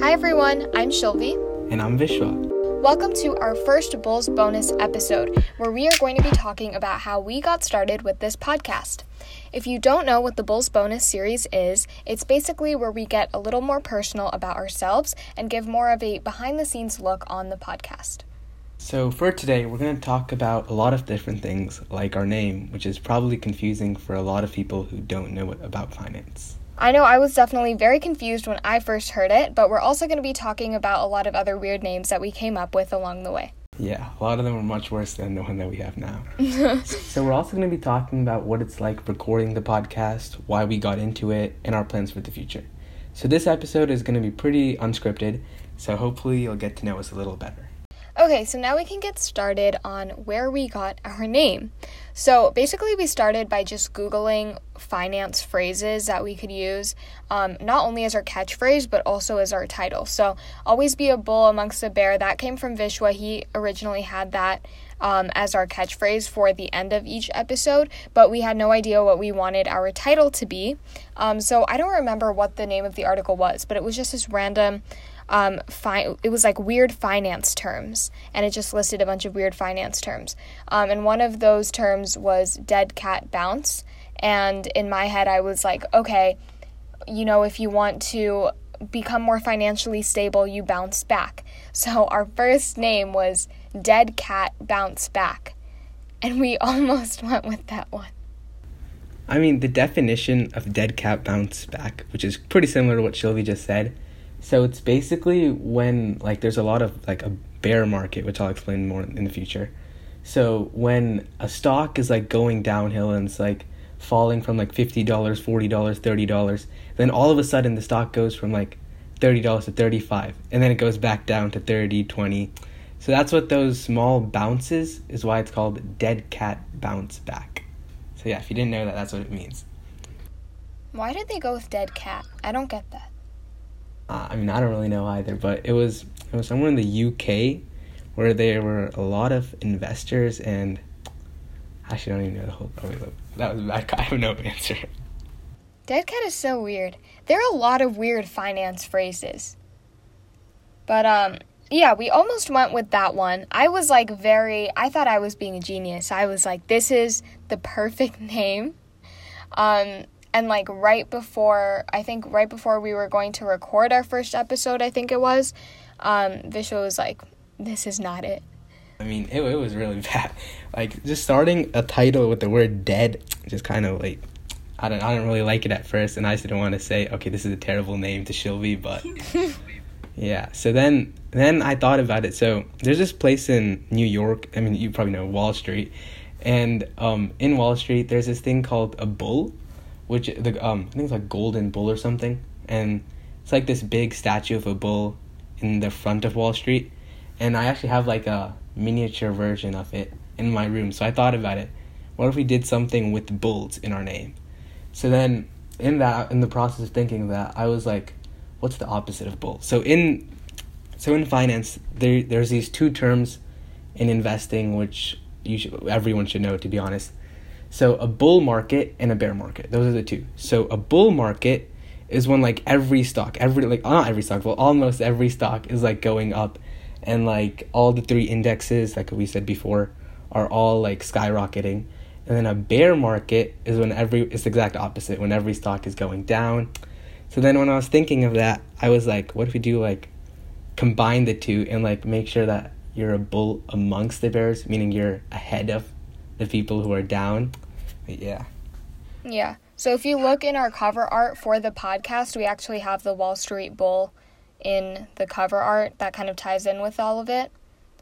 Hi everyone, I'm Shilvi. And I'm Vishwa. Welcome to our first Bulls bonus episode, where we are going to be talking about how we got started with this podcast. If you don't know what the Bulls bonus series is, it's basically where we get a little more personal about ourselves and give more of a behind the scenes look on the podcast. So, for today, we're going to talk about a lot of different things, like our name, which is probably confusing for a lot of people who don't know about finance. I know I was definitely very confused when I first heard it, but we're also going to be talking about a lot of other weird names that we came up with along the way. Yeah, a lot of them are much worse than the one that we have now. so, we're also going to be talking about what it's like recording the podcast, why we got into it, and our plans for the future. So, this episode is going to be pretty unscripted, so hopefully, you'll get to know us a little better. Okay, so now we can get started on where we got our name. So basically, we started by just Googling finance phrases that we could use, um, not only as our catchphrase, but also as our title. So, always be a bull amongst the bear, that came from Vishwa. He originally had that um, as our catchphrase for the end of each episode, but we had no idea what we wanted our title to be. Um, so, I don't remember what the name of the article was, but it was just this random um, fi- it was like weird finance terms, and it just listed a bunch of weird finance terms. Um, and one of those terms was dead cat bounce. And in my head, I was like, okay, you know, if you want to become more financially stable, you bounce back. So our first name was Dead Cat Bounce Back. And we almost went with that one. I mean, the definition of dead cat bounce back, which is pretty similar to what Sylvie just said, so it's basically when like there's a lot of like a bear market, which I'll explain more in the future. So when a stock is like going downhill and it's like falling from like $50, $40, $30, then all of a sudden the stock goes from like $30 to 35 and then it goes back down to 30, 20. So that's what those small bounces is why it's called dead cat bounce back. So yeah, if you didn't know that, that's what it means. Why did they go with dead cat? I don't get that. Uh, I mean, I don't really know either, but it was it was somewhere in the UK where there were a lot of investors and actually I don't even know the whole. Oh, wait, that was bad. I have no answer. Dead cat is so weird. There are a lot of weird finance phrases. But um yeah, we almost went with that one. I was like very I thought I was being a genius. I was like this is the perfect name. Um and like right before i think right before we were going to record our first episode i think it was um vishwa was like this is not it i mean it, it was really bad like just starting a title with the word dead just kind of like I don't, I don't really like it at first, and I just didn't want to say, okay, this is a terrible name to Shilvi, but yeah. So then, then I thought about it. So there's this place in New York. I mean, you probably know Wall Street, and um, in Wall Street, there's this thing called a bull, which the um I think it's like Golden Bull or something, and it's like this big statue of a bull in the front of Wall Street, and I actually have like a miniature version of it in my room. So I thought about it. What if we did something with bulls in our name? So then in that in the process of thinking that, I was like, what's the opposite of bull? So in so in finance, there there's these two terms in investing which you should, everyone should know to be honest. So a bull market and a bear market. Those are the two. So a bull market is when like every stock, every like not every stock, well almost every stock is like going up and like all the three indexes like we said before are all like skyrocketing. And then a bear market is when every it's the exact opposite, when every stock is going down. So then when I was thinking of that, I was like, what if we do like combine the two and like make sure that you're a bull amongst the bears, meaning you're ahead of the people who are down. But yeah. Yeah. So if you look in our cover art for the podcast, we actually have the Wall Street Bull in the cover art that kind of ties in with all of it.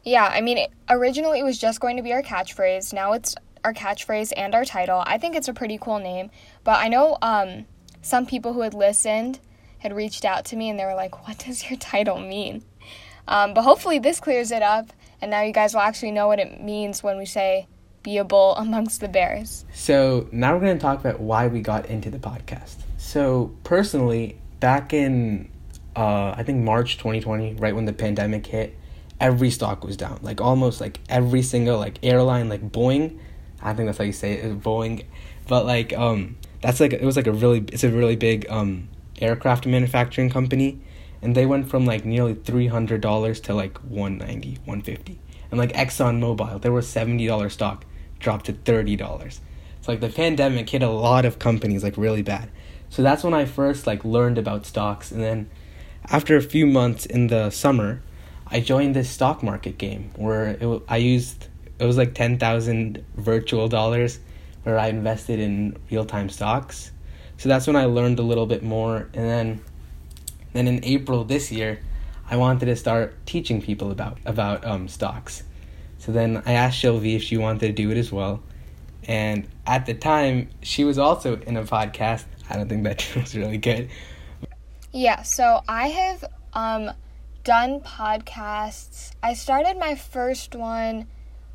Yeah, I mean, it, originally it was just going to be our catchphrase. Now it's our catchphrase and our title. I think it's a pretty cool name, but I know um, some people who had listened had reached out to me and they were like, "What does your title mean?" Um, but hopefully this clears it up, and now you guys will actually know what it means when we say be a bull amongst the bears. So now we're going to talk about why we got into the podcast. So personally, back in uh, I think March 2020, right when the pandemic hit, every stock was down. Like almost like every single like airline, like Boeing. I think that's how you say it, Boeing. But like um, that's like it was like a really it's a really big um aircraft manufacturing company, and they went from like nearly $300 to like 190 150 and like exxon mobil there was $70 stock dropped to $30 so like the pandemic hit a lot of companies like really bad. So that's when i first like learned about stocks. And then after a few months in the summer i joined this stock market game where it, i used it was like 10,000 virtual dollars where i invested in real-time stocks. So that's when i learned a little bit more. And then then in April this year, I wanted to start teaching people about about um, stocks. So then I asked Sylvie if she wanted to do it as well. And at the time, she was also in a podcast. I don't think that was really good. Yeah, so I have um, done podcasts. I started my first one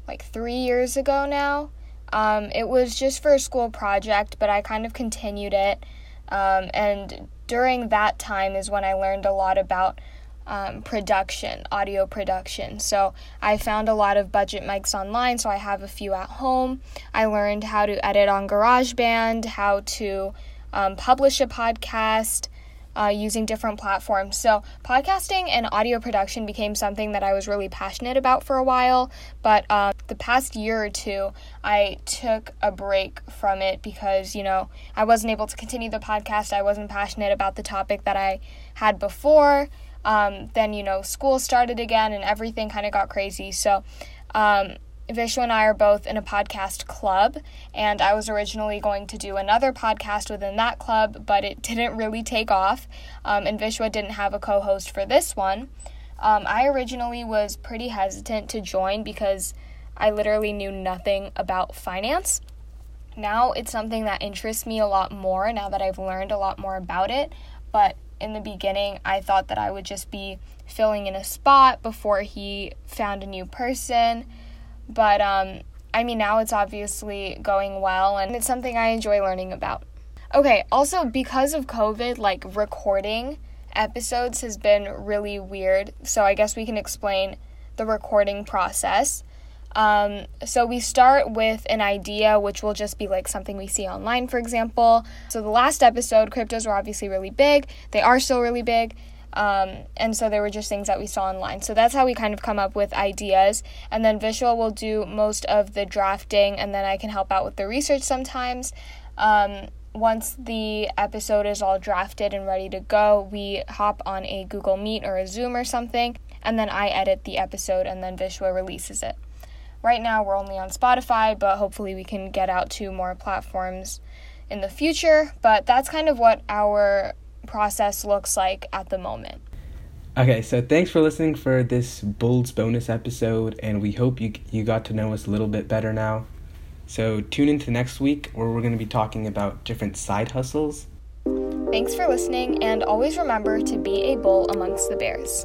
like three years ago now. Um, it was just for a school project, but I kind of continued it. Um, and during that time is when I learned a lot about um, production, audio production. So I found a lot of budget mics online, so I have a few at home. I learned how to edit on GarageBand, how to um, publish a podcast, uh, using different platforms. So, podcasting and audio production became something that I was really passionate about for a while, but uh, the past year or two, I took a break from it because, you know, I wasn't able to continue the podcast. I wasn't passionate about the topic that I had before. Um, then, you know, school started again and everything kind of got crazy. So, um, Vishwa and I are both in a podcast club, and I was originally going to do another podcast within that club, but it didn't really take off, um, and Vishwa didn't have a co host for this one. Um, I originally was pretty hesitant to join because I literally knew nothing about finance. Now it's something that interests me a lot more now that I've learned a lot more about it, but in the beginning, I thought that I would just be filling in a spot before he found a new person but um, I mean, now it's obviously going well, and it's something I enjoy learning about. Okay, also because of COVID, like recording episodes has been really weird. So I guess we can explain the recording process. Um, so we start with an idea, which will just be like something we see online, for example. So the last episode, cryptos were obviously really big. They are still really big. Um, and so there were just things that we saw online. So that's how we kind of come up with ideas. And then Vishwa will do most of the drafting, and then I can help out with the research sometimes. Um, once the episode is all drafted and ready to go, we hop on a Google Meet or a Zoom or something, and then I edit the episode, and then Vishwa releases it. Right now, we're only on Spotify, but hopefully, we can get out to more platforms in the future. But that's kind of what our process looks like at the moment. Okay, so thanks for listening for this Bulls bonus episode, and we hope you you got to know us a little bit better now. So tune into next week where we're going to be talking about different side hustles. Thanks for listening, and always remember to be a bull amongst the bears.